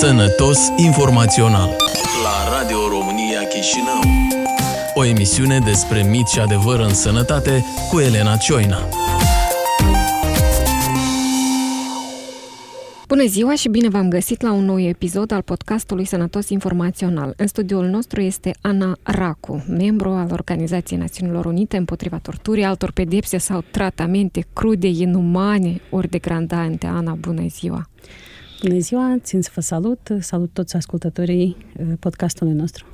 Sănătos informațional la Radio România Chișinău. O emisiune despre mit și adevăr în sănătate cu Elena Cioina. Bună ziua și bine v-am găsit la un nou episod al podcastului Sănătos Informațional. În studioul nostru este Ana Racu, membru al Organizației Națiunilor Unite împotriva torturii, altor pedepse sau tratamente crude, inumane ori degradante. Ana, bună ziua! Bună ziua, țin să vă salut, salut toți ascultătorii uh, podcastului nostru.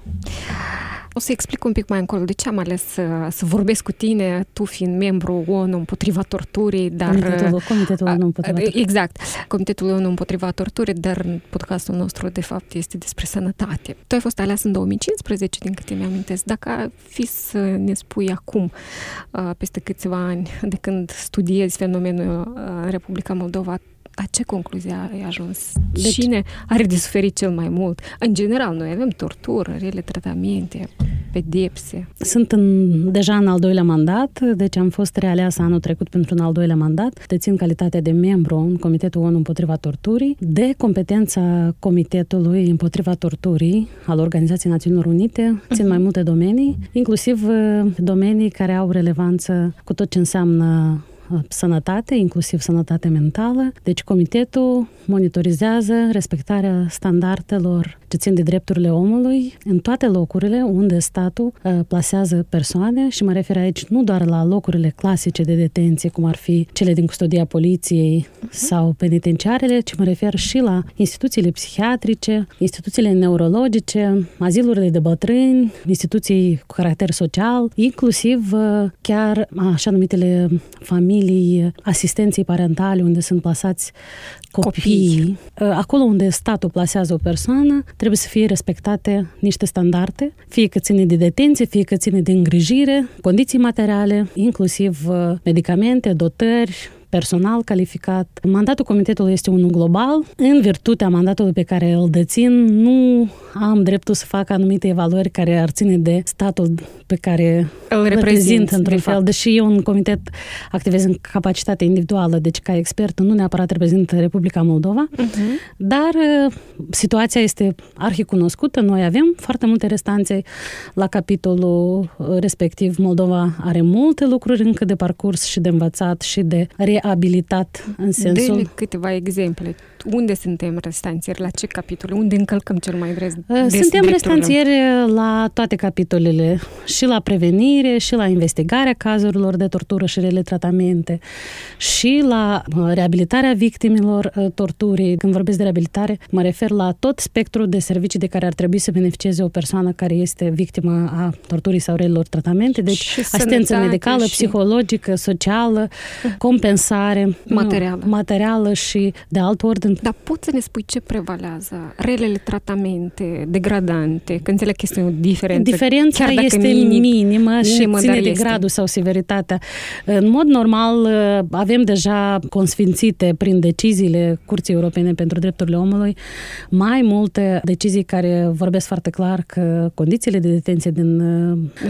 O să explic un pic mai încolo de ce am ales să, să vorbesc cu tine, tu fiind membru ONU împotriva torturii, dar... Comitetul, Comitetul ONU împotriva torturii. Exact, Comitetul ONU împotriva torturii, dar podcastul nostru, de fapt, este despre sănătate. Tu ai fost ales în 2015, din câte mi-amintesc. Dacă ar fi să ne spui acum, peste câțiva ani, de când studiezi fenomenul în Republica Moldova, la ce concluzie ai ajuns? Deci, Cine are de suferit cel mai mult? În general, noi avem tortură, rele tratamente, pedepse. Sunt în, deja în al doilea mandat, deci am fost realeasă anul trecut pentru un al doilea mandat. Dețin calitatea de membru în Comitetul ONU împotriva torturii. De competența Comitetului împotriva torturii al Organizației Națiunilor Unite țin uh-huh. mai multe domenii, inclusiv uh, domenii care au relevanță cu tot ce înseamnă sănătate, inclusiv sănătate mentală. Deci comitetul monitorizează respectarea standardelor ce țin de drepturile omului în toate locurile unde statul uh, plasează persoane și mă refer aici nu doar la locurile clasice de detenție, cum ar fi cele din custodia poliției uh-huh. sau penitenciarele, ci mă refer și la instituțiile psihiatrice, instituțiile neurologice, azilurile de bătrâni, instituții cu caracter social, inclusiv uh, chiar așa numitele familii asistenței parentale unde sunt plasați copiii. Copii. Acolo unde statul plasează o persoană, trebuie să fie respectate niște standarde, fie că ține de detenție, fie că ține de îngrijire, condiții materiale, inclusiv uh, medicamente, dotări, personal calificat. Mandatul comitetului este unul global. În virtutea mandatului pe care îl dețin, nu am dreptul să fac anumite evaluări care ar ține de statul pe care îl reprezint într-un fel. Deși eu în comitet activez în capacitate individuală, deci ca expert nu neapărat reprezint Republica Moldova, uh-huh. dar uh, situația este arhicunoscută. Noi avem foarte multe restanțe la capitolul uh, respectiv. Moldova are multe lucruri încă de parcurs și de învățat și de reabilitat în sensul... De câteva exemple. Unde suntem restanțieri? La ce capitole? Unde încălcăm cel mai des? Suntem restanțieri la toate capitolele. Și la prevenire, și la investigarea cazurilor de tortură și rele tratamente, și la reabilitarea victimilor torturii. Când vorbesc de reabilitare, mă refer la tot spectrul de servicii de care ar trebui să beneficieze o persoană care este victimă a torturii sau relelor tratamente. Deci și asistență medicală, și... psihologică, socială, compensare materială. materială și de alt ordin. Dar poți să ne spui ce prevalează? Relele tratamente, degradante, că înțeleg că este o diferență. Diferența chiar dacă este minim, minimă și minimă, ține de este. gradul sau severitatea. În mod normal avem deja consfințite prin deciziile Curții Europene pentru Drepturile Omului mai multe decizii care vorbesc foarte clar că condițiile de detenție din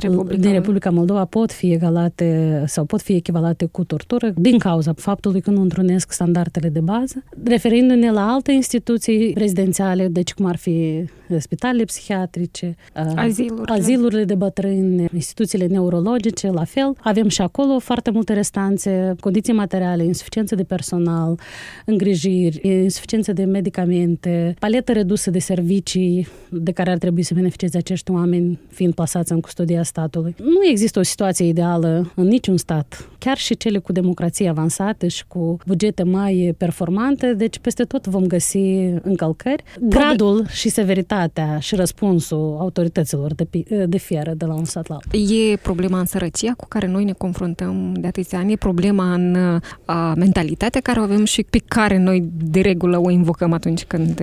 Republica, din Republica Moldova pot fi egalate sau pot fi echivalate cu tortură din cauza faptului că nu întrunesc standardele de bază, referindu-ne la alte instituții rezidențiale, deci cum ar fi spitalele psihiatrice, azilurile, azilurile de bătrâni, instituțiile neurologice, la fel. Avem și acolo foarte multe restanțe, condiții materiale, insuficiență de personal, îngrijiri, insuficiență de medicamente, paletă redusă de servicii de care ar trebui să beneficieze acești oameni fiind plasați în custodia statului. Nu există o situație ideală în niciun stat, chiar și cele cu democrație avansată și cu bugete mai performante, deci peste tot vom găsi încălcări. Gradul și severitatea și răspunsul autorităților de, de fieră de la un stat la altul. E problema în sărăcia cu care noi ne confruntăm de atâția ani, e problema în a, mentalitatea care o avem și pe care noi de regulă o invocăm atunci când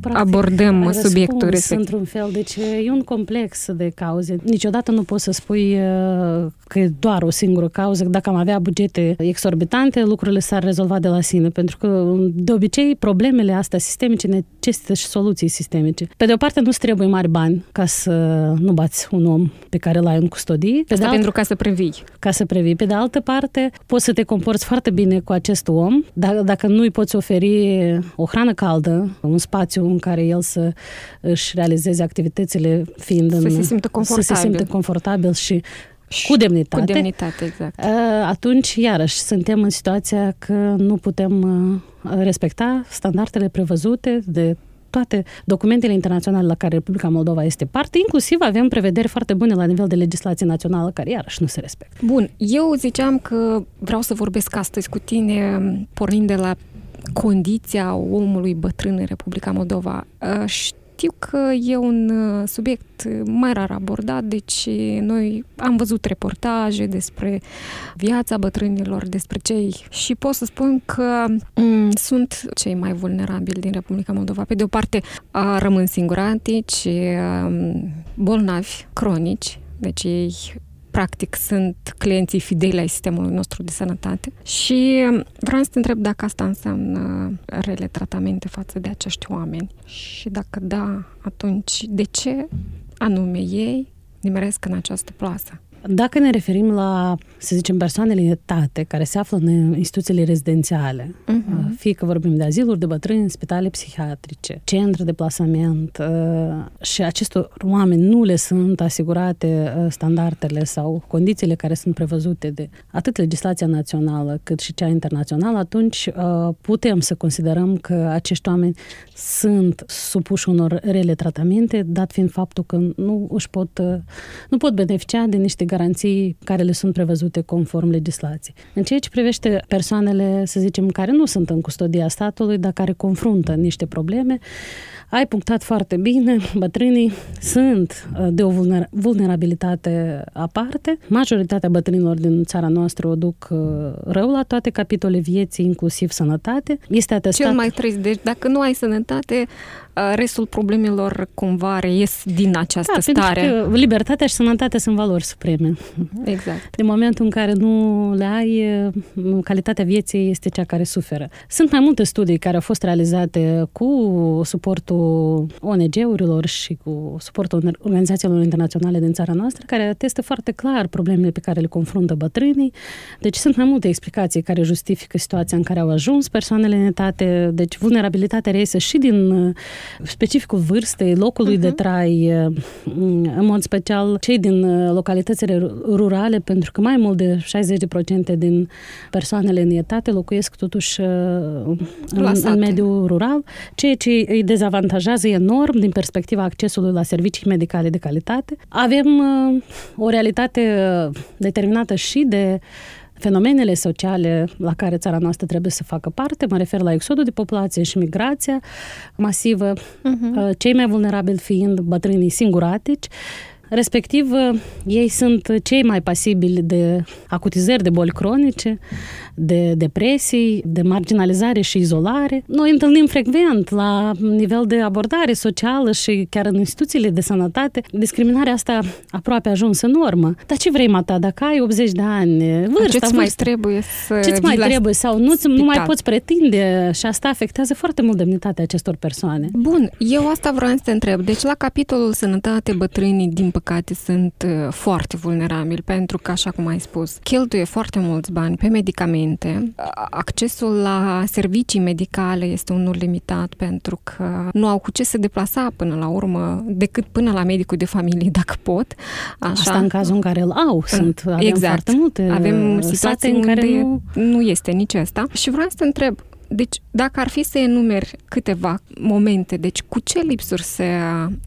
Practic, abordăm subiectul respectiv. într-un fel, deci e un complex de cauze. Niciodată nu poți să spui că e doar o singură cauză. Dacă am avea bugete exorbitante, instante lucrurile s-ar rezolva de la sine, pentru că de obicei problemele astea sistemice necesită și soluții sistemice. Pe de o parte nu trebuie mari bani ca să nu bați un om pe care l-ai în custodie. Pe Asta de pentru ca să previi. Ca să previi. Pe de altă parte, poți să te comporți foarte bine cu acest om, dar dacă nu îi poți oferi o hrană caldă, un spațiu în care el să își realizeze activitățile fiind să în, se simtă confortabil. Să se simtă confortabil și cu demnitate. Cu demnitate, exact. Atunci, iarăși, suntem în situația că nu putem respecta standardele prevăzute de toate documentele internaționale la care Republica Moldova este parte, inclusiv avem prevederi foarte bune la nivel de legislație națională care iarăși nu se respectă. Bun, eu ziceam că vreau să vorbesc astăzi cu tine pornind de la condiția omului bătrân în Republica Moldova. Știu că e un uh, subiect mai rar abordat, deci noi am văzut reportaje despre viața bătrânilor, despre cei și pot să spun că m- mm, sunt cei mai vulnerabili din Republica Moldova. Pe de o parte, rămân singuratici, um, bolnavi, cronici, deci ei practic sunt clienții fideli ai sistemului nostru de sănătate și vreau să te întreb dacă asta înseamnă rele tratamente față de acești oameni și dacă da, atunci de ce anume ei nimeresc în această plasă? Dacă ne referim la, să zicem, persoanele în etate care se află în instituțiile rezidențiale, uh-huh. fie că vorbim de aziluri de bătrâni, spitale psihiatrice, centre de plasament uh, și acestor oameni nu le sunt asigurate uh, standardele sau condițiile care sunt prevăzute de atât legislația națională cât și cea internațională, atunci uh, putem să considerăm că acești oameni sunt supuși unor rele tratamente, dat fiind faptul că nu își pot, nu pot beneficia de niște garanții care le sunt prevăzute conform legislației. În ceea ce privește persoanele, să zicem, care nu sunt în custodia statului, dar care confruntă niște probleme, ai punctat foarte bine, bătrânii sunt uh, de o vulnerabilitate aparte. Majoritatea bătrânilor din țara noastră o duc uh, rău la toate capitole vieții, inclusiv sănătate. Este atestat... Cel mai trist, deci dacă nu ai sănătate, uh, restul problemelor cumva reies din această da, stare. Pentru că libertatea și sănătatea sunt valori supreme. Exact. În momentul în care nu le ai, calitatea vieții este cea care suferă. Sunt mai multe studii care au fost realizate cu suportul ONG-urilor și cu suportul organizațiilor internaționale din țara noastră, care atestă foarte clar problemele pe care le confruntă bătrânii. Deci sunt mai multe explicații care justifică situația în care au ajuns persoanele în etate. Deci vulnerabilitatea reiese și din uh, specificul vârstei, locului uh-huh. de mhm. trai, uh, în mod special cei din uh, localitățile rurale, pentru că mai mult de 60% din persoanele în etate locuiesc totuși în, în mediul rural, ceea ce îi dezavantajează avantajează enorm din perspectiva accesului la servicii medicale de calitate. Avem uh, o realitate uh, determinată și de fenomenele sociale la care țara noastră trebuie să facă parte, mă refer la exodul de populație și migrația masivă, uh-huh. cei mai vulnerabili fiind bătrânii singuratici, Respectiv, ei sunt cei mai pasibili de acutizări de boli cronice, de depresii, de marginalizare și izolare. Noi întâlnim frecvent la nivel de abordare socială și chiar în instituțiile de sănătate. Discriminarea asta aproape ajuns în normă. Dar ce vrei, Mata, dacă ai 80 de ani, vârsta, ce mai trebuie să ce mai trebuie sau nu, nu mai poți pretinde și asta afectează foarte mult demnitatea acestor persoane. Bun, eu asta vreau să te întreb. Deci la capitolul sănătate, bătrânii, din păcate, sunt uh, foarte vulnerabili pentru că, așa cum ai spus, cheltuie foarte mulți bani pe medicamente medicamente. Accesul la servicii medicale este unul limitat pentru că nu au cu ce se deplasa până la urmă decât până la medicul de familie, dacă pot. Așa. Asta în cazul în care îl au. Sunt, avem exact. foarte multe Avem situații în care nu... nu este nici asta. Și vreau să te întreb, deci, dacă ar fi să enumeri câteva momente, deci cu ce lipsuri se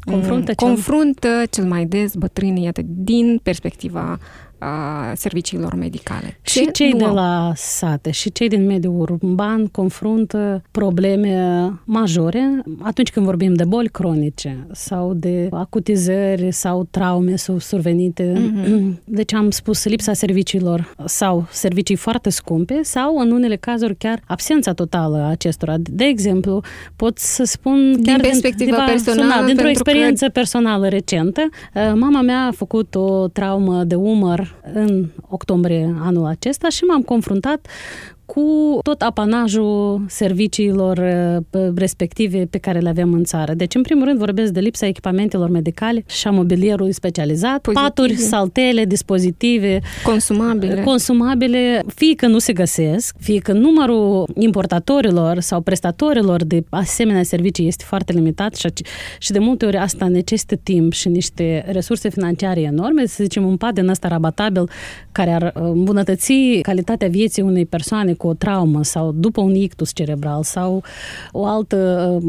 confruntă, cel... confruntă cel mai des bătrânii, din perspectiva a serviciilor medicale. Ce și cei de au? la sate și cei din mediul urban confruntă probleme majore atunci când vorbim de boli cronice sau de acutizări sau traume sau survenite. Mm-hmm. Deci am spus lipsa serviciilor sau servicii foarte scumpe sau în unele cazuri chiar absența totală a acestora. De exemplu, pot să spun din perspectiva din, personală, dintr-o experiență că... personală recentă. Mama mea a făcut o traumă de umăr în octombrie anul acesta și m-am confruntat cu tot apanajul serviciilor uh, respective pe care le avem în țară. Deci, în primul rând, vorbesc de lipsa echipamentelor medicale și a mobilierului specializat, Pozitive. paturi, saltele, dispozitive, consumabile. consumabile, fie că nu se găsesc, fie că numărul importatorilor sau prestatorilor de asemenea servicii este foarte limitat și, și de multe ori asta necesită timp și niște resurse financiare enorme, să zicem un pad din ăsta rabatabil care ar uh, îmbunătăți calitatea vieții unei persoane cu o traumă sau după un ictus cerebral sau o altă uh,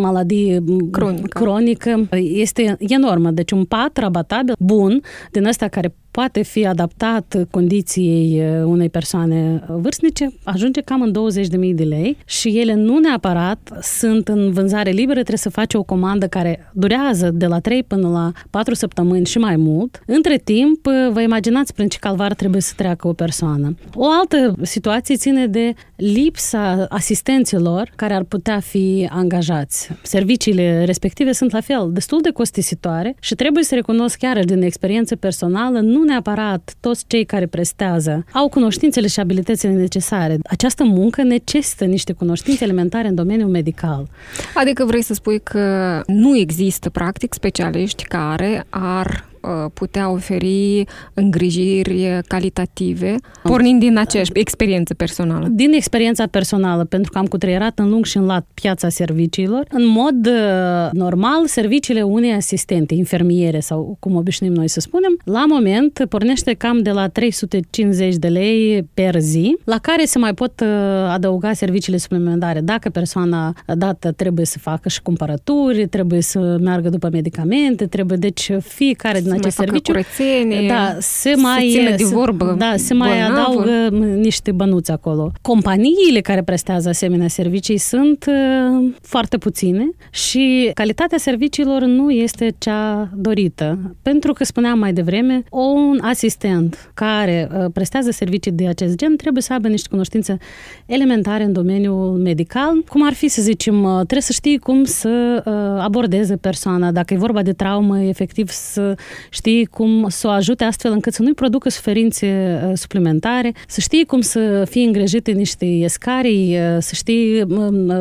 maladie cronică, cronică este enormă. Deci un pat rabatabil bun din ăsta care poate fi adaptat condiției uh, unei persoane vârstnice, ajunge cam în 20.000 de lei și ele nu neapărat sunt în vânzare liberă, trebuie să faci o comandă care durează de la 3 până la 4 săptămâni și mai mult. Între timp, uh, vă imaginați prin ce calvar trebuie să treacă o persoană. O altă situație ține de lipsa asistenților care ar putea fi angajați. Serviciile respective sunt la fel destul de costisitoare și trebuie să recunosc chiar din experiență personală, nu neapărat toți cei care prestează au cunoștințele și abilitățile necesare. Această muncă necesită niște cunoștințe elementare în domeniul medical. Adică vrei să spui că nu există practic specialiști care ar Uh, putea oferi îngrijiri calitative, pornind din aceeași experiență personală. Din experiența personală, pentru că am cutreierat în lung și în lat piața serviciilor, în mod uh, normal, serviciile unei asistente, infermiere sau cum obișnuim noi să spunem, la moment pornește cam de la 350 de lei per zi, la care se mai pot uh, adăuga serviciile suplimentare. Dacă persoana dată trebuie să facă și cumpărături, trebuie să meargă după medicamente, trebuie, deci fiecare din acest serviciu. Curățenie, da, se mai se de vorbă Da, se mai adaugă niște bănuți acolo. Companiile care prestează asemenea servicii sunt uh, foarte puține și calitatea serviciilor nu este cea dorită. Pentru că spuneam mai devreme, un asistent care uh, prestează servicii de acest gen trebuie să aibă niște cunoștințe elementare în domeniul medical, cum ar fi, să zicem, uh, trebuie să știi cum să abordeze persoana, dacă e vorba de traumă, efectiv să știi cum să o ajute astfel încât să nu-i producă suferințe uh, suplimentare, să știi cum să fie îngrijite niște escarii, uh, să știi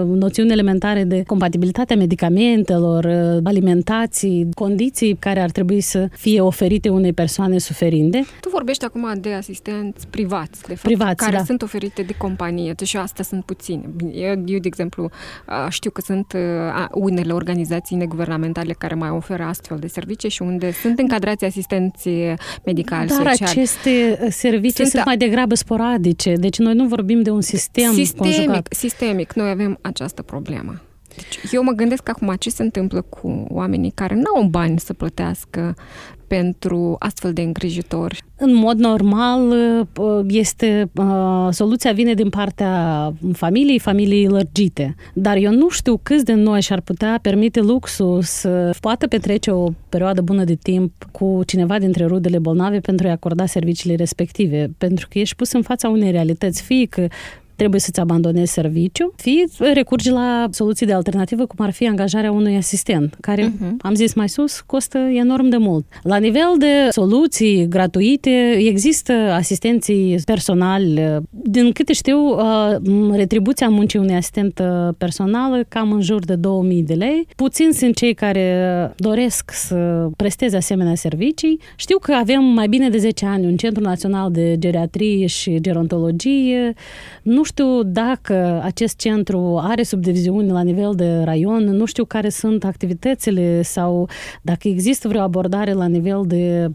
noțiuni elementare de compatibilitatea medicamentelor, uh, alimentații, condiții care ar trebui să fie oferite unei persoane suferinde. Tu vorbești acum de asistenți privați, de fapt, privați, care da. sunt oferite de companie, deci și astea sunt puține. Eu, eu, de exemplu, știu că sunt unele organizații neguvernamentale care mai oferă astfel de servicii și unde sunt încadrate încadrați asistenții medicali, Dar sociali. aceste uh, servicii sunt, sunt mai degrabă sporadice, deci noi nu vorbim de un sistem sistemic, conjugat. Sistemic, noi avem această problemă. Deci eu mă gândesc acum ce se întâmplă cu oamenii care nu au bani să plătească pentru astfel de îngrijitori? În mod normal, uh, este uh, soluția vine din partea familiei, familiei lărgite. Dar eu nu știu câți de noi și-ar putea permite luxul să poată petrece o perioadă bună de timp cu cineva dintre rudele bolnave pentru a-i acorda serviciile respective. Pentru că ești pus în fața unei realități, fie că trebuie să-ți abandonezi serviciu, fie recurgi la soluții de alternativă, cum ar fi angajarea unui asistent, care, uh-huh. am zis mai sus, costă enorm de mult. La nivel de soluții gratuite, există asistenții personali. Din câte știu, uh, retribuția muncii unui asistent uh, personal cam în jur de 2000 de lei. Puțin sunt cei care doresc să presteze asemenea servicii. Știu că avem mai bine de 10 ani un Centru Național de Geriatrie și Gerontologie. Nu știu dacă acest centru are subdiviziuni la nivel de raion, nu știu care sunt activitățile sau dacă există vreo abordare la nivel de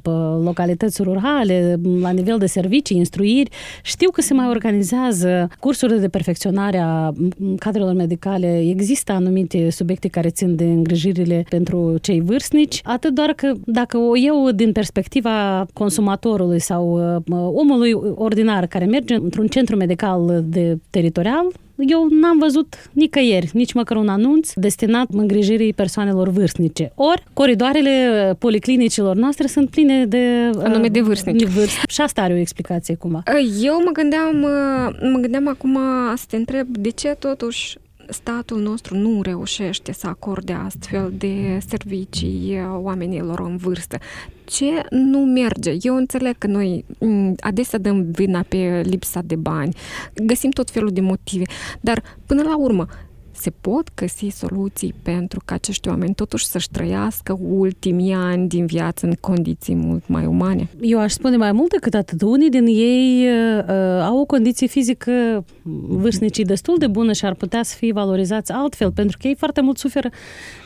localități rurale, la nivel de servicii, instruiri. Știu că se mai organizează cursuri de perfecționare a cadrelor medicale. Există anumite subiecte care țin de îngrijirile pentru cei vârstnici, atât doar că dacă o eu din perspectiva consumatorului sau uh, omului ordinar care merge într-un centru medical de de teritorial, eu n-am văzut nicăieri, nici măcar un anunț destinat îngrijirii persoanelor vârstnice. Ori, coridoarele policlinicilor noastre sunt pline de... Anume de vârstnici. Vârst. Și asta are o explicație, cum. Eu mă gândeam, mă gândeam acum să te întreb de ce totuși statul nostru nu reușește să acorde astfel de servicii oamenilor în vârstă. Ce nu merge? Eu înțeleg că noi adesea dăm vina pe lipsa de bani, găsim tot felul de motive, dar până la urmă, se pot găsi soluții pentru ca acești oameni totuși să-și trăiască ultimii ani din viață în condiții mult mai umane? Eu aș spune mai mult decât atât. Unii din ei uh, au o condiție fizică vârstnicii destul de bună și ar putea să fie valorizați altfel, pentru că ei foarte mult suferă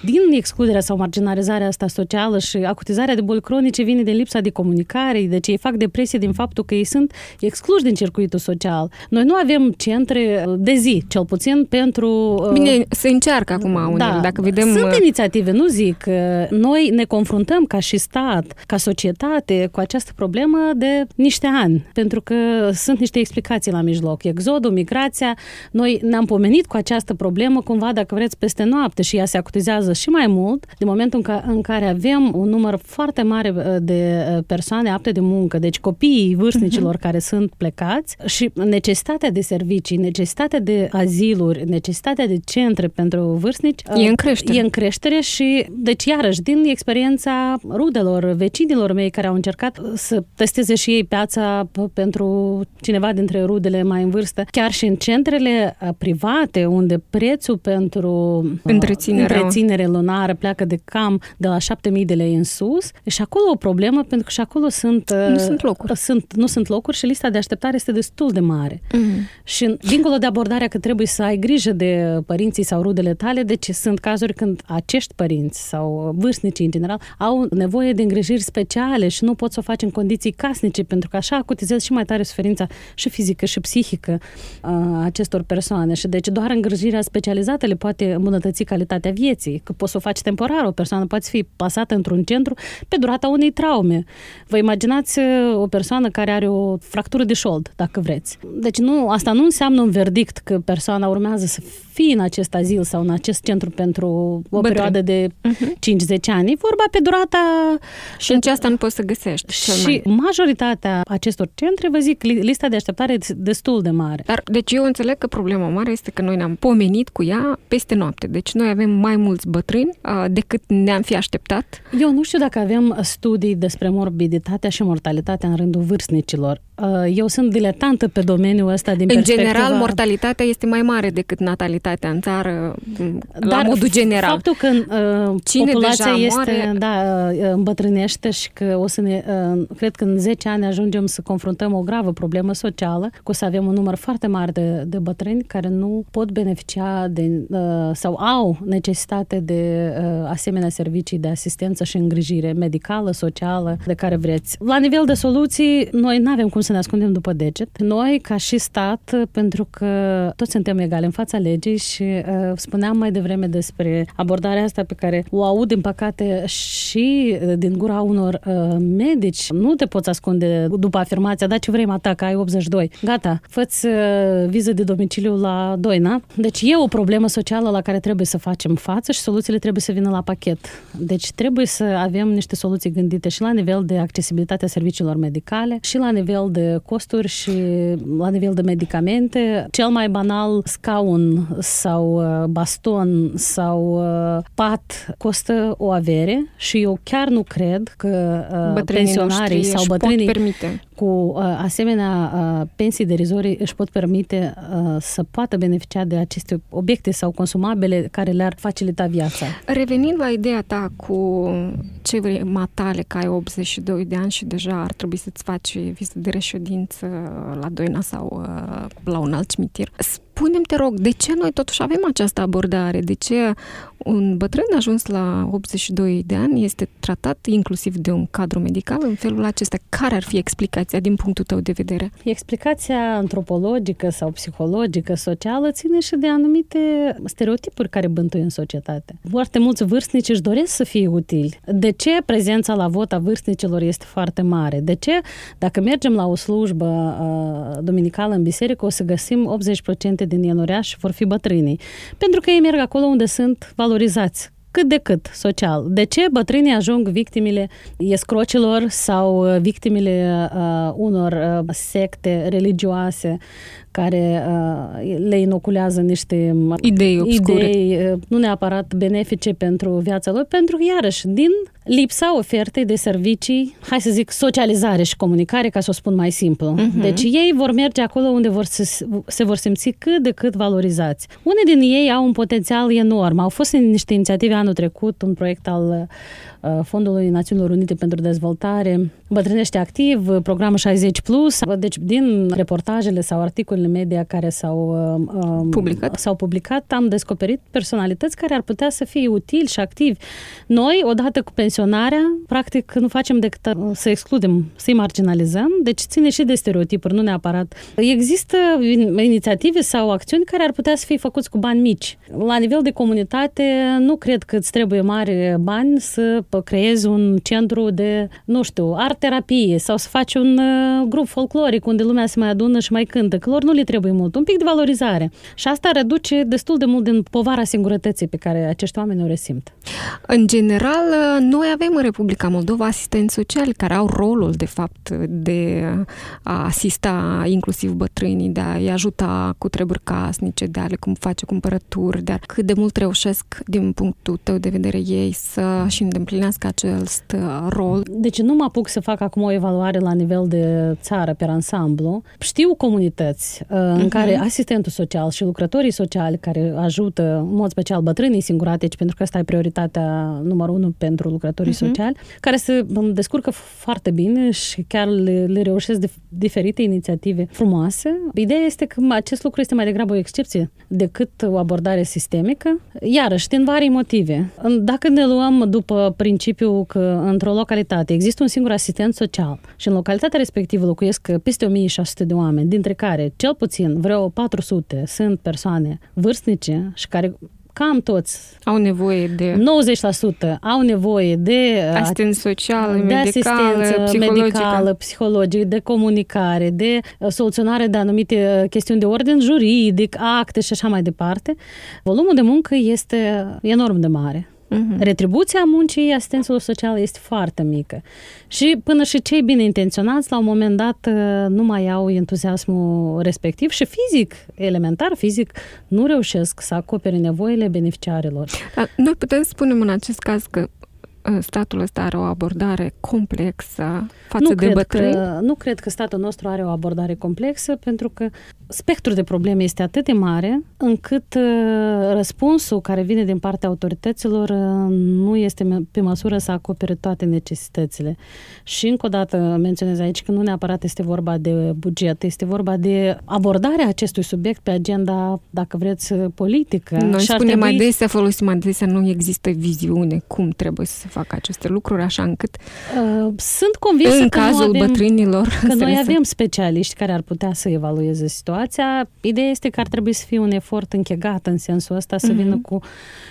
din excluderea sau marginalizarea asta socială și acutizarea de boli cronice vine din lipsa de comunicare, deci ei fac depresie din faptul că ei sunt excluși din circuitul social. Noi nu avem centre de zi, cel puțin pentru... Uh, Bine, se încearcă acum unele, da, dacă vedem... Sunt uh, inițiative, nu zic. Noi ne confruntăm ca și stat, ca societate, cu această problemă de niște ani, pentru că sunt niște explicații la mijloc. Exodul, migrația, noi ne-am pomenit cu această problemă cumva, dacă vreți, peste noapte și ea se acutizează și mai mult, din momentul în, ca, în care avem un număr foarte mare uh, de uh, persoane apte de muncă, deci copiii vârstnicilor uh-huh. care sunt plecați și necesitatea de servicii, necesitatea de aziluri, necesitatea de centre pentru vârstnici e în creștere. E în creștere și, deci, iarăși, din experiența rudelor, vecinilor mei care au încercat să testeze și ei piața pentru cineva dintre rudele mai în vârstă, chiar și în centrele private, unde prețul pentru întreținere, întreținere lunară pleacă de cam de la 7000 de lei în sus, și acolo o problemă, pentru că și acolo sunt... Nu sunt locuri. Sunt, nu sunt locuri și lista de așteptare este destul de mare. Mm-hmm. Și dincolo de abordarea că trebuie să ai grijă de părinții sau rudele tale, deci sunt cazuri când acești părinți sau vârstnicii în general au nevoie de îngrijiri speciale și nu pot să o faci în condiții casnice, pentru că așa acutizează și mai tare suferința și fizică și psihică a acestor persoane. Și deci doar îngrijirea specializată le poate îmbunătăți calitatea vieții, că poți să o faci temporar, o persoană poate fi pasată într-un centru pe durata unei traume. Vă imaginați uh, o persoană care are o fractură de șold, dacă vreți. Deci nu, asta nu înseamnă un verdict că persoana urmează să fie în acest azil sau în acest centru pentru o Bătrân. perioadă de uh-huh. 5-10 ani. E vorba pe durata... Și în ce asta nu poți să găsești. Și mai. majoritatea acestor centre, vă zic, lista de așteptare e destul de mare. Dar, deci eu înțeleg că problema mare este că noi ne-am pomenit cu ea peste noapte. Deci noi avem mai mulți bătrâni uh, decât ne-am fi așteptat. Eu nu știu dacă avem studii despre morbiditatea și mortalitatea în rândul vârstnicilor. Uh, eu sunt diletantă pe domeniul ăsta din În general, mortalitatea este mai mare decât natalitatea în țară, Dar la modul general. faptul că uh, Cine populația este, moare... da, uh, îmbătrânește și că o să ne, uh, cred că în 10 ani ajungem să confruntăm o gravă problemă socială, cu să avem un număr foarte mare de, de bătrâni care nu pot beneficia de, uh, sau au necesitate de uh, asemenea servicii de asistență și îngrijire medicală, socială, de care vreți. La nivel de soluții, noi nu avem cum să ne ascundem după deget. Noi, ca și stat, pentru că toți suntem egali în fața legii și uh, spuneam mai devreme despre abordarea asta pe care o aud, din păcate, și uh, din gura unor uh, medici. Nu te poți ascunde după afirmația, da, ce vrei, mata, că ai 82. Gata, fă-ți uh, viză de domiciliu la Doina. Deci e o problemă socială la care trebuie să facem față și soluțiile trebuie să vină la pachet. Deci trebuie să avem niște soluții gândite și la nivel de accesibilitatea serviciilor medicale și la nivel de costuri și la nivel de medicamente. Cel mai banal, scaun sau uh, baston sau uh, pat costă o avere și eu chiar nu cred că uh, pensionarii sau bătrânii cu asemenea pensii derizorii își pot permite să poată beneficia de aceste obiecte sau consumabile care le-ar facilita viața. Revenind la ideea ta cu ce vrei matale, că ai 82 de ani și deja ar trebui să-ți faci vizită de reședință la Doina sau uh, la un alt cimitir. Spune-mi, te rog, de ce noi totuși avem această abordare? De ce un bătrân ajuns la 82 de ani este tratat inclusiv de un cadru medical în felul acesta? Care ar fi explicația din punctul tău de vedere? Explicația antropologică sau psihologică, socială, ține și de anumite stereotipuri care bântuie în societate. Foarte mulți vârstnici își doresc să fie utili. De ce prezența la vot a vârstnicilor este foarte mare? De ce, dacă mergem la o slujbă uh, dominicală în biserică, o să găsim 80% din ienoriași vor fi bătrânii. Pentru că ei merg acolo unde sunt valorizați cât de cât social. De ce bătrânii ajung victimele escrocilor sau uh, victimele uh, unor uh, secte religioase care uh, le inoculează niște idei, obscure. idei uh, nu neapărat benefice pentru viața lor, pentru că, iarăși, din lipsa ofertei de servicii, hai să zic, socializare și comunicare, ca să o spun mai simplu. Uh-huh. Deci ei vor merge acolo unde vor se, se vor simți cât de cât valorizați. Unii din ei au un potențial enorm. Au fost în niște inițiative anul trecut, un proiect al uh, Fondului Națiunilor Unite pentru Dezvoltare, Bătrânește Activ, programul 60+, plus. deci din reportajele sau articolele media care s-au uh, publicat. s-au publicat, am descoperit personalități care ar putea să fie utili și activi. Noi, odată cu pensiunea pensionarea, practic nu facem decât uh, să excludem, să-i marginalizăm, deci ține și de stereotipuri, nu neapărat. Există inițiative sau acțiuni care ar putea să fie făcuți cu bani mici. La nivel de comunitate, nu cred că îți trebuie mari bani să creezi un centru de, nu știu, art-terapie sau să faci un uh, grup folcloric unde lumea se mai adună și mai cântă, că lor nu le trebuie mult, un pic de valorizare. Și asta reduce destul de mult din povara singurătății pe care acești oameni o resimt. În general, noi noi avem în Republica Moldova asistenți sociali care au rolul, de fapt, de a asista inclusiv bătrânii, de a-i ajuta cu treburi casnice, de a le cum face cumpărături, de a cât de mult reușesc, din punctul tău de vedere, ei să și îndeplinească acest rol. Deci nu mă apuc să fac acum o evaluare la nivel de țară, pe ansamblu. Știu comunități uh, în uh-huh. care asistentul social și lucrătorii sociali care ajută, în mod special, bătrânii singuratici, pentru că asta e prioritatea numărul unu pentru lucrători lucrătorii uh-huh. sociali, care se descurcă foarte bine și chiar le, le reușesc de diferite inițiative frumoase. Ideea este că acest lucru este mai degrabă o excepție decât o abordare sistemică, iarăși, din vari motive. Dacă ne luăm după principiul că într-o localitate există un singur asistent social și în localitatea respectivă locuiesc peste 1600 de oameni, dintre care cel puțin vreo 400 sunt persoane vârstnice și care cam toți au nevoie de 90% au nevoie de asistență socială, de medicală, asistență medicală, psihologică, de comunicare, de uh, soluționare de anumite uh, chestiuni de ordin juridic, acte și așa mai departe. Volumul de muncă este enorm de mare. Uh-huh. Retribuția muncii asistenților sociale este foarte mică. Și până și cei bine intenționați, la un moment dat, uh, nu mai au entuziasmul respectiv și fizic, elementar, fizic, nu reușesc să acopere nevoile beneficiarilor. Dar noi putem spune în acest caz că uh, statul ăsta are o abordare complexă față nu de bătrâni? Că, nu cred că statul nostru are o abordare complexă, pentru că spectrul de probleme este atât de mare încât uh, răspunsul care vine din partea autorităților uh, nu este pe măsură să acopere toate necesitățile. Și încă o dată menționez aici că nu neapărat este vorba de buget, este vorba de abordarea acestui subiect pe agenda, dacă vreți, politică. Noi și spunem trebui... adesea, folosim adesea, nu există viziune cum trebuie să se facă aceste lucruri, așa încât uh, sunt convinsă în că cazul avem, bătrânilor că noi avem specialiști care ar putea să evalueze situația situația. Ideea este că ar trebui să fie un efort închegat în sensul ăsta, să mm-hmm. vină cu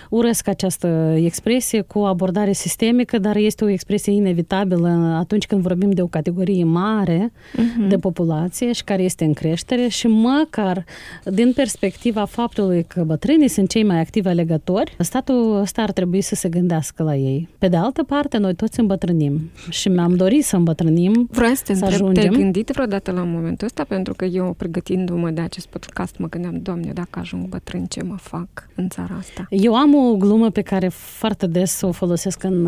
urăsc această expresie cu o abordare sistemică, dar este o expresie inevitabilă atunci când vorbim de o categorie mare uh-huh. de populație și care este în creștere și măcar din perspectiva faptului că bătrânii sunt cei mai activi alegători, statul ăsta ar trebui să se gândească la ei. Pe de altă parte, noi toți îmbătrânim și mi-am dorit să îmbătrânim, Vreau să, te să întreb, ajungem. Te-ai gândit vreodată la momentul ăsta? Pentru că eu, pregătindu-mă de acest podcast, mă gândeam, Doamne, dacă ajung bătrân, ce mă fac în țara asta? Eu am o o glumă pe care foarte des o folosesc în,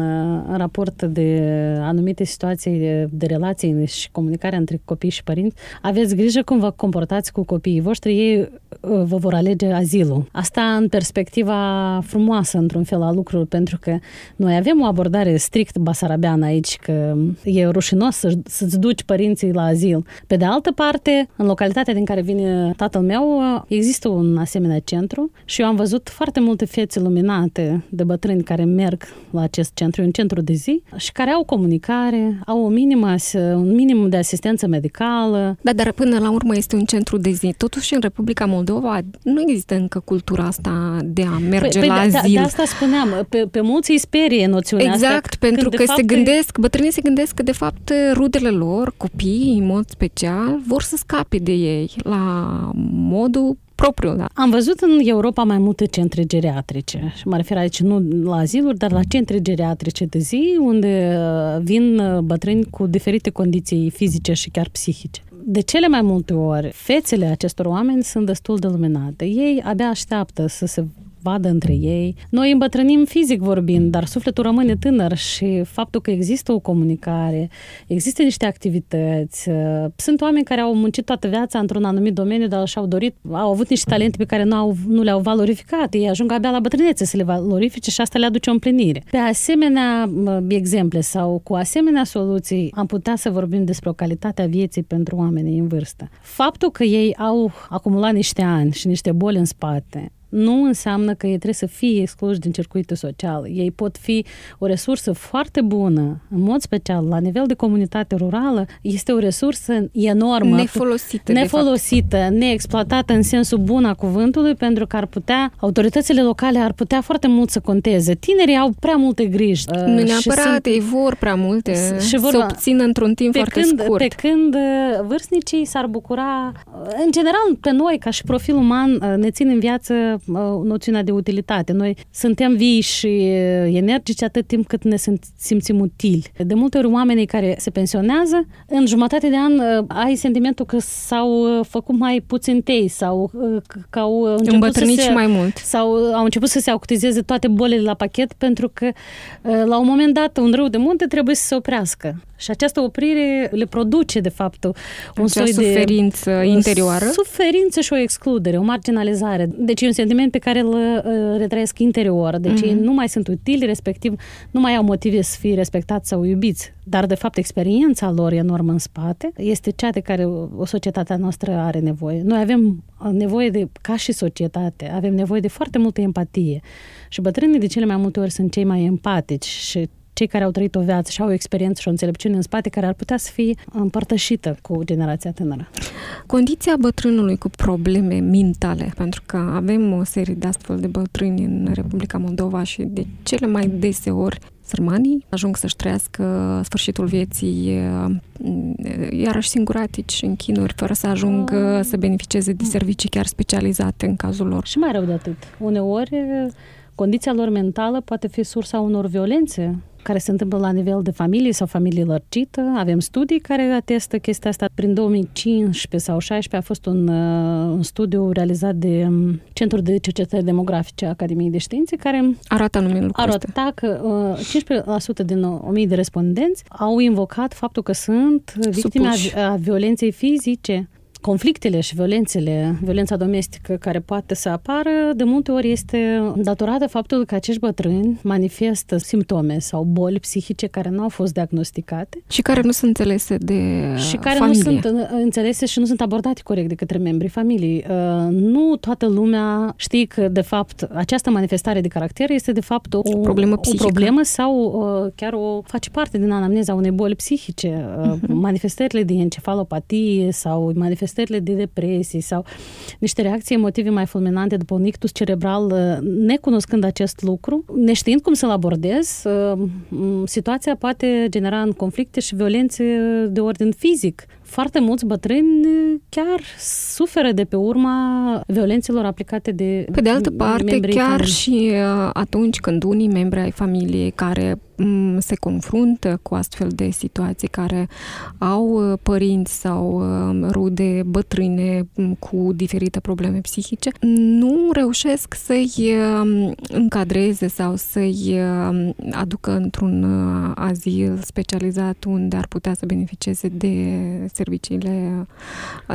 în raport de anumite situații de, de relații și comunicarea între copii și părinți. Aveți grijă cum vă comportați cu copiii voștri, ei uh, vă vor alege azilul. Asta în perspectiva frumoasă, într-un fel, a lucrurilor, pentru că noi avem o abordare strict basarabeană aici, că e rușinos să, să-ți duci părinții la azil. Pe de altă parte, în localitatea din care vine tatăl meu, există un asemenea centru și eu am văzut foarte multe fețe luminate minunate de bătrâni care merg la acest centru, un centru de zi, și care au comunicare, au o minimă, un minim de asistență medicală. Da, dar până la urmă este un centru de zi. Totuși, în Republica Moldova nu există încă cultura asta de a merge păi, la păi, azil. De, de asta spuneam, pe, pe mulți îi sperie noțiunea exact, asta. pentru că se gândesc, bătrânii se gândesc că, de fapt, rudele lor, copiii, în mod special, vor să scape de ei la modul propriu, da. Am văzut în Europa mai multe centre geriatrice și mă refer aici nu la aziluri, dar la centre geriatrice de zi unde uh, vin uh, bătrâni cu diferite condiții fizice și chiar psihice de cele mai multe ori, fețele acestor oameni sunt destul de luminate. Ei abia așteaptă să se vadă între ei. Noi îmbătrânim fizic vorbind, dar sufletul rămâne tânăr și faptul că există o comunicare, există niște activități. Uh, sunt oameni care au muncit toată viața într-un anumit domeniu, dar și-au dorit, au avut niște talente pe care nu, au, nu le-au valorificat. Ei ajung abia la bătrânețe să le valorifice și asta le aduce o împlinire. Pe asemenea exemple sau cu asemenea soluții am putea să vorbim despre o calitate a vieții pentru oamenii în vârstă. Faptul că ei au acumulat niște ani și niște boli în spate, nu înseamnă că ei trebuie să fie excluși din circuitul social. Ei pot fi o resursă foarte bună, în mod special la nivel de comunitate rurală, este o resursă enormă. Nefolosită. Nefolosită, neexploatată în sensul bun a cuvântului, pentru că ar putea, autoritățile locale ar putea foarte mult să conteze. Tinerii au prea multe griji. Nu uh, neapărat, sunt, ei vor prea multe și vor, să obțină într-un timp pe foarte când, scurt. Pe când uh, vârstnicii s-ar bucura, uh, în general, pe noi, ca și profil uman, ne țin în viață noțiunea de utilitate. Noi suntem vii și energici atât timp cât ne simțim utili. De multe ori oamenii care se pensionează, în jumătate de an ai sentimentul că s-au făcut mai puțin tei sau că au început să se, mai mult. Sau au început să se acutizeze toate bolile la pachet pentru că la un moment dat un râu de munte trebuie să se oprească. Și această oprire le produce, de fapt, un Acea soi suferință de... interioară? Suferință și o excludere, o marginalizare. Deci e un sentiment pe care îl uh, retrăiesc interior. Deci mm-hmm. ei nu mai sunt utili, respectiv nu mai au motive să fie respectați sau iubiți. Dar, de fapt, experiența lor enormă în spate este cea de care o societatea noastră are nevoie. Noi avem nevoie de, ca și societate, avem nevoie de foarte multă empatie. Și bătrânii de cele mai multe ori sunt cei mai empatici și cei care au trăit o viață și au o experiență și o înțelepciune în spate care ar putea să fie împărtășită cu generația tânără. Condiția bătrânului cu probleme mentale, pentru că avem o serie de astfel de bătrâni în Republica Moldova și de cele mai deseori sărmanii ajung să-și trăiască sfârșitul vieții iarăși singuratici în chinuri, fără să ajungă să beneficieze de servicii chiar specializate în cazul lor. Și mai rău de atât. Uneori condiția lor mentală poate fi sursa unor violențe care se întâmplă la nivel de familie sau familie lărgită. Avem studii care atestă chestia asta. Prin 2015 sau 2016 a fost un, uh, un studiu realizat de um, Centrul de Cercetări Demografice a Academiei de Științe care arată anumit lucru arăta că uh, 15% din 1000 de respondenți au invocat faptul că sunt victime a, a violenței fizice conflictele și violențele, violența domestică care poate să apară, de multe ori este datorată faptul că acești bătrâni manifestă simptome sau boli psihice care nu au fost diagnosticate. Și care nu sunt înțelese de Și care familie. nu sunt uh, înțelese și nu sunt abordate corect de către membrii familiei. Uh, nu toată lumea știe că, de fapt, această manifestare de caracter este, de fapt, o, o problemă psihică. O problemă sau uh, chiar o face parte din anamneza unei boli psihice. Uh-huh. Manifestările de encefalopatie sau manifestările manifestările de depresii sau niște reacții emotive mai fulminante după un ictus cerebral, uh, necunoscând acest lucru, neștiind cum să-l abordez, uh, situația poate genera în conflicte și violențe de ordin fizic foarte mulți bătrâni chiar suferă de pe urma violențelor aplicate de Pe de altă parte, chiar familiei. și uh, atunci când unii membri ai familiei care mm, se confruntă cu astfel de situații, care au uh, părinți sau uh, rude bătrâne mm, cu diferite probleme psihice, nu reușesc să-i încadreze sau să-i aducă într-un azil specializat unde ar putea să beneficieze de serviciile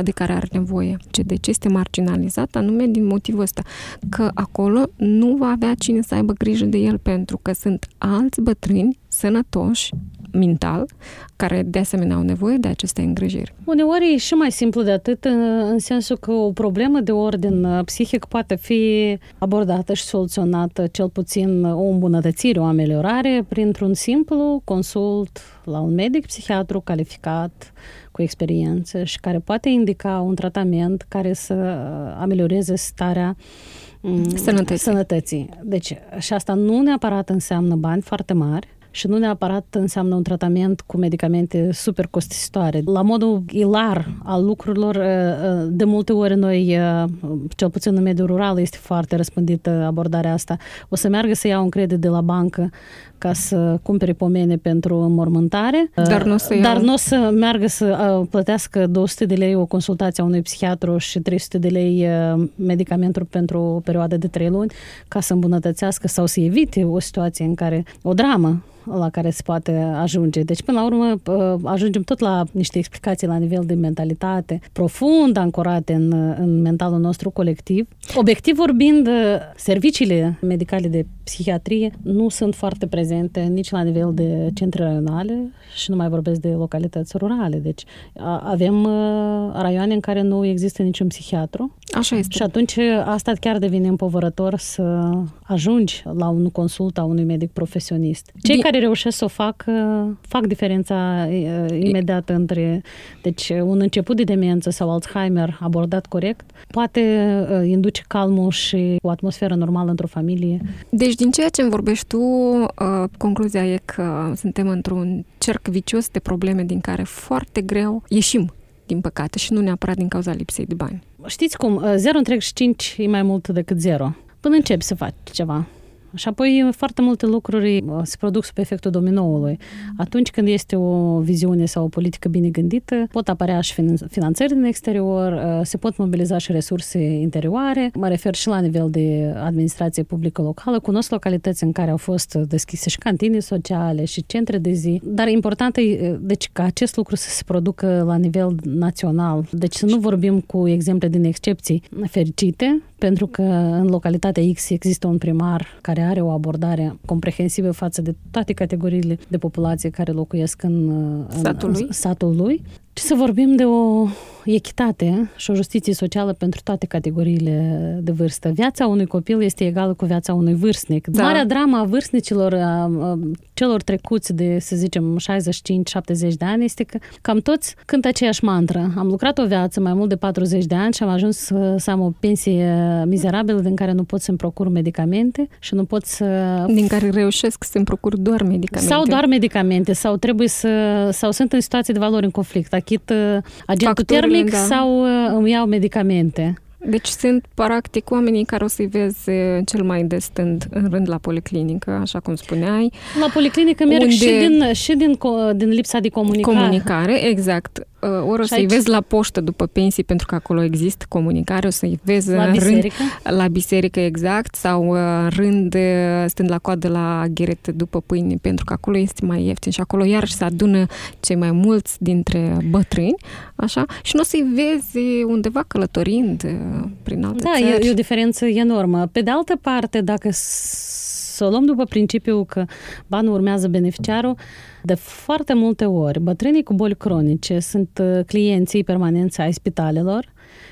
de care are nevoie. De ce este marginalizat? Anume din motivul ăsta că acolo nu va avea cine să aibă grijă de el pentru că sunt alți bătrâni sănătoși mental, care de asemenea au nevoie de aceste îngrijiri. Uneori e și mai simplu de atât, în sensul că o problemă de ordin uh, psihic poate fi abordată și soluționată, cel puțin o îmbunătățire, o ameliorare, printr-un simplu consult la un medic psihiatru calificat, cu experiență și care poate indica un tratament care să uh, amelioreze starea mm, sănătății. sănătății. Deci, și asta nu neapărat înseamnă bani foarte mari, și nu neapărat înseamnă un tratament cu medicamente super costisitoare. La modul ilar al lucrurilor, uh, uh, de multe ori noi, cel puțin în mediul rural, este foarte răspândită abordarea asta. O să meargă să iau un credit de la bancă ca să cumpere pomene pentru înmormântare, dar nu, să dar nu o să meargă să plătească 200 de lei o consultație a unui psihiatru și 300 de lei medicamentul pentru o perioadă de 3 luni ca să îmbunătățească sau să evite o situație în care o dramă la care se poate ajunge. Deci, până la urmă, ajungem tot la niște explicații la nivel de mentalitate, profund ancorate în, în mentalul nostru colectiv. Obiectiv vorbind, serviciile medicale de psihiatrie nu sunt foarte prezente nici la nivel de centre raionale și nu mai vorbesc de localități rurale. Deci avem raioane în care nu există niciun psihiatru. Așa este. Și atunci asta chiar devine împovărător să ajungi la un consult a unui medic profesionist. Cei Din... care reușesc să o facă, fac diferența imediată între deci un început de demență sau Alzheimer abordat corect poate induce calmul și o atmosferă normală într-o familie. Deci din ceea ce îmi vorbești tu, concluzia e că suntem într-un cerc vicios de probleme din care foarte greu ieșim din păcate, și nu neapărat din cauza lipsei de bani. Știți cum, 0,5 e mai mult decât 0. Până începi să faci ceva. Și apoi foarte multe lucruri uh, se produc sub efectul dominoului. Atunci când este o viziune sau o politică bine gândită, pot apărea și finanțări din exterior, uh, se pot mobiliza și resurse interioare. Mă refer și la nivel de administrație publică locală. Cunosc localități în care au fost deschise și cantine sociale și centre de zi, dar important e uh, deci, ca acest lucru să se producă la nivel național. Deci să nu vorbim cu exemple din excepții fericite, pentru că în localitatea X există un primar care are o abordare comprehensivă față de toate categoriile de populație care locuiesc în, satul, în, lui? în satul lui. Și să vorbim de o echitate și o justiție socială pentru toate categoriile de vârstă. Viața unui copil este egală cu viața unui vârstnic. Da. Marea drama a vârstnicilor, a, a celor trecuți de, să zicem, 65-70 de ani, este că cam toți cântă aceeași mantră. Am lucrat o viață mai mult de 40 de ani și am ajuns să, să am o pensie mizerabilă din care nu pot să-mi procur medicamente și nu pot să... Din care reușesc să-mi procur doar medicamente. Sau doar medicamente, sau trebuie să... sau sunt în situații de valori în conflict. Achit uh, agentul termic da. sau uh, îmi iau medicamente. Deci sunt, practic, oamenii care o să-i vezi cel mai des stând în rând la policlinică, așa cum spuneai. La policlinică merg unde... și, din, și din, din lipsa de comunicare. Comunicare, exact. Uh, ori o să-i vezi la poștă după pensii, pentru că acolo există comunicare, o să-i vezi la biserică, rând, la biserică exact, sau uh, rând uh, stând la coadă la gheret după pâine, pentru că acolo este mai ieftin și acolo iarăși se adună cei mai mulți dintre bătrâni, așa, și nu o să-i vezi undeva călătorind prin alte da, țări. Da, e, e o diferență enormă. Pe de altă parte, dacă să o luăm după principiul că banul urmează beneficiarul, de foarte multe ori, bătrânii cu boli cronice sunt uh, clienții permanenți ai spitalelor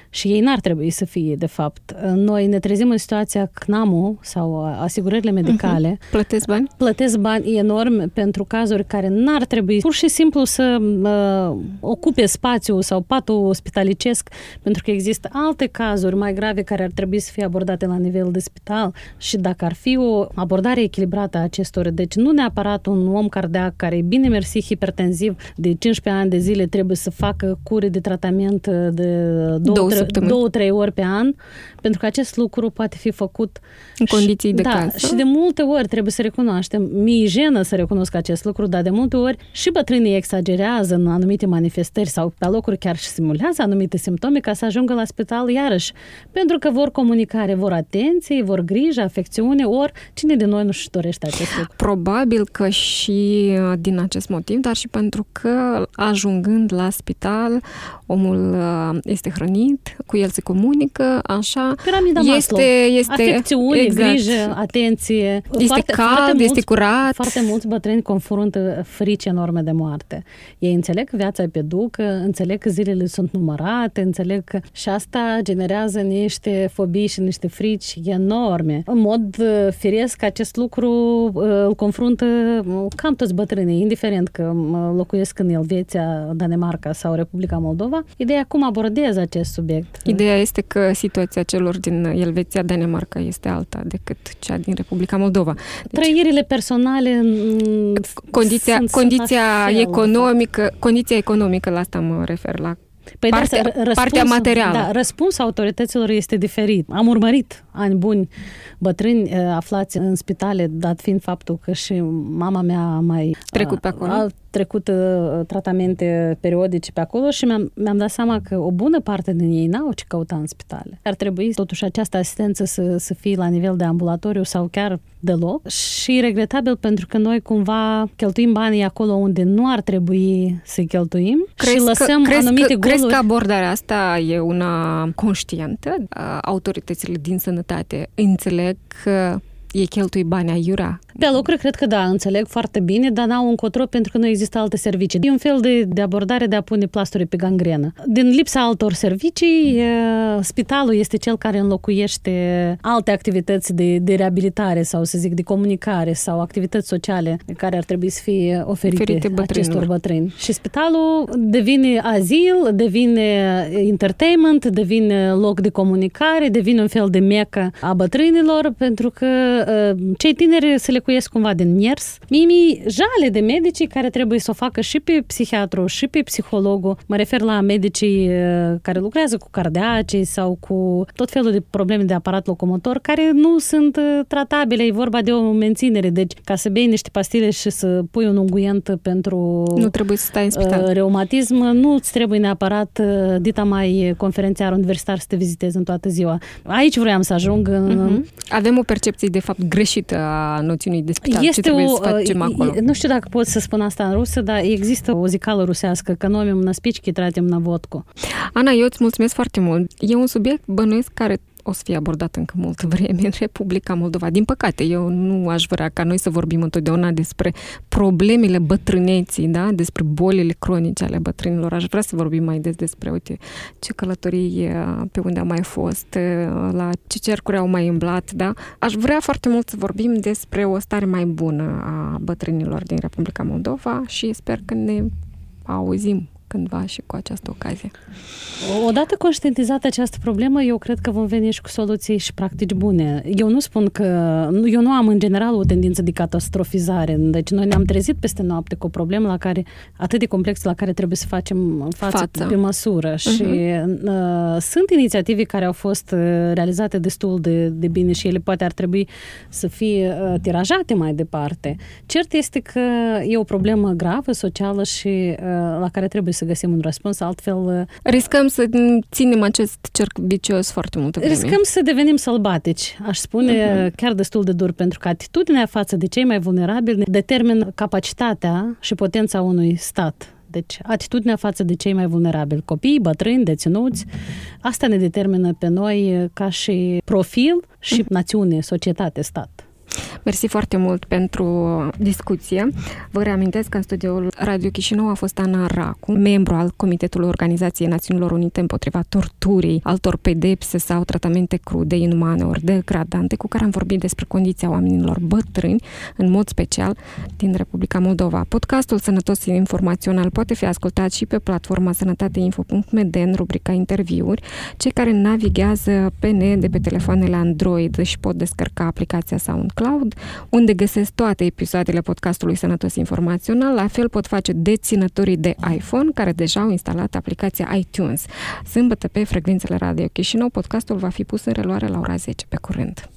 și ei n-ar trebui să fie, de fapt. Noi ne trezim în situația CNAMU sau asigurările medicale. Uh-huh. Plătesc bani? Plătesc bani enorm pentru cazuri care n-ar trebui pur și simplu să uh, ocupe spațiu sau patul ospitalicesc, pentru că există alte cazuri mai grave care ar trebui să fie abordate la nivel de spital și dacă ar fi o abordare echilibrată a acestor, deci nu neapărat un om cardiac care e bine mersi hipertensiv de 15 ani de zile trebuie să facă cure de tratament de două, săptămâni. două, trei ori pe an, pentru că acest lucru poate fi făcut în condiții de da, casă. și de multe ori trebuie să recunoaștem, mi-e jenă să recunosc acest lucru, dar de multe ori și bătrânii exagerează în anumite manifestări sau pe locuri chiar și simulează anumite simptome ca să ajungă la spital iarăși, pentru că vor comunicare, vor atenție, vor grijă, afecțiune, ori cine de noi nu-și dorește acest lucru? Probabil că și uh, din acest motiv, dar și pentru că ajungând la spital, omul uh, este hrănit, cu el se comunică, așa. Piramida este, Maslow. este Afecțiune, exact. grijă, atenție. Este foarte, cald, foarte mulți, este curat. Foarte mulți bătrâni confruntă frici enorme de moarte. Ei înțeleg că viața e pe ducă, înțeleg că zilele sunt numărate, înțeleg că și asta generează niște fobii și niște frici enorme. În mod uh, firesc, acest lucru uh, îl confruntă uh, cam toți bătrânii, indiferent că locuiesc în Elveția, Danemarca sau Republica Moldova. Ideea cum abordez acest subiect subiect. Ideea este că situația celor din Elveția, Danemarca este alta decât cea din Republica Moldova. Deci, Trăirile personale condiția, sunt, condiția sunt economică, condiția economică, la asta mă refer, la Păi partea, da, răspuns, partea materială. Da, răspunsul autorităților este diferit. Am urmărit ani buni bătrâni uh, aflați în spitale, dat fiind faptul că și mama mea a mai trecut pe acolo. A, trecut uh, tratamente periodice pe acolo și mi-am, mi-am dat seama că o bună parte din ei n-au ce căuta în spitale. Ar trebui totuși această asistență să, să fie la nivel de ambulatoriu sau chiar deloc și regretabil pentru că noi cumva cheltuim banii acolo unde nu ar trebui să cheltuim crezi și lăsăm că, anumite crezi că, goluri. Crezi că abordarea asta e una conștientă? Autoritățile din sănătate înțeleg că ei cheltui bani aiurea pe alocuri cred că da, înțeleg foarte bine, dar n-au încotro pentru că nu există alte servicii. E un fel de, de abordare de a pune plasturi pe gangrenă. Din lipsa altor servicii, spitalul este cel care înlocuiește alte activități de, de reabilitare sau, să zic, de comunicare sau activități sociale care ar trebui să fie oferite, oferite acestor bătrâni. Și spitalul devine azil, devine entertainment, devine loc de comunicare, devine un fel de mecă a bătrânilor, pentru că cei tineri se le locuiesc cumva din miers. Mie mi jale de medici care trebuie să o facă și pe psihiatru și pe psihologul. Mă refer la medicii uh, care lucrează cu cardiacii sau cu tot felul de probleme de aparat locomotor care nu sunt uh, tratabile. E vorba de o menținere. Deci, ca să bei niște pastile și să pui un unguent pentru nu trebuie să stai în spital. Uh, reumatism, nu îți trebuie neapărat dita mai conferențiar universitar să te vizitezi în toată ziua. Aici vreau să ajung. Uh-huh. Avem o percepție de fapt greșită a noțiunii de spital. Este Ce trebuie o, să facem acolo? Nu știu dacă pot să spun asta în rusă, dar există o zicală rusească, că nomim na spici, tratiem na vodku. Ana, eu îți mulțumesc foarte mult. E un subiect bănuiesc care o să fie abordat încă multă vreme în Republica Moldova. Din păcate, eu nu aș vrea ca noi să vorbim întotdeauna despre problemele bătrâneții, da? despre bolile cronice ale bătrânilor. Aș vrea să vorbim mai des despre, uite, ce călătorii pe unde am mai fost, la ce cercuri au mai îmblat, da? Aș vrea foarte mult să vorbim despre o stare mai bună a bătrânilor din Republica Moldova și sper că ne auzim cândva și cu această ocazie. Odată conștientizată această problemă, eu cred că vom veni și cu soluții și practici bune. Eu nu spun că... Eu nu am în general o tendință de catastrofizare. Deci noi ne-am trezit peste noapte cu o problemă la care, atât de complexă la care trebuie să facem față, față. pe măsură. Uh-huh. Și uh, sunt inițiative care au fost uh, realizate destul de, de bine și ele poate ar trebui să fie uh, tirajate mai departe. Cert este că e o problemă gravă, socială și uh, la care trebuie să găsim un răspuns, altfel... Uh, Riscăm să ținem acest cerc vicios foarte mult vreme. Riscăm să devenim sălbatici, aș spune, uh-huh. chiar destul de dur, pentru că atitudinea față de cei mai vulnerabili determină capacitatea și potența unui stat deci, atitudinea față de cei mai vulnerabili, copii, bătrâni, deținuți, asta ne determină pe noi ca și profil și națiune, societate, stat. Mersi foarte mult pentru discuție. Vă reamintesc că în studioul Radio Chișinău a fost Ana Racu, membru al Comitetului Organizației Națiunilor Unite împotriva torturii, altor pedepse sau tratamente crude, inumane ori degradante, cu care am vorbit despre condiția oamenilor bătrâni, în mod special din Republica Moldova. Podcastul Sănătos Informațional poate fi ascultat și pe platforma sănătateinfo.md în rubrica interviuri. Cei care navighează pe net de pe telefoanele Android își pot descărca aplicația SoundCloud unde găsesc toate episoadele podcastului Sănătos Informațional. La fel pot face deținătorii de iPhone care deja au instalat aplicația iTunes. Sâmbătă pe frecvențele Radio Chișinău, podcastul va fi pus în reluare la ora 10 pe curând.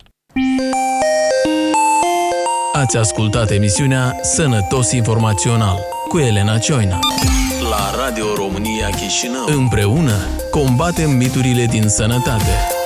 Ați ascultat emisiunea Sănătos Informațional cu Elena Cioina la Radio România Chișinău. Împreună combatem miturile din sănătate.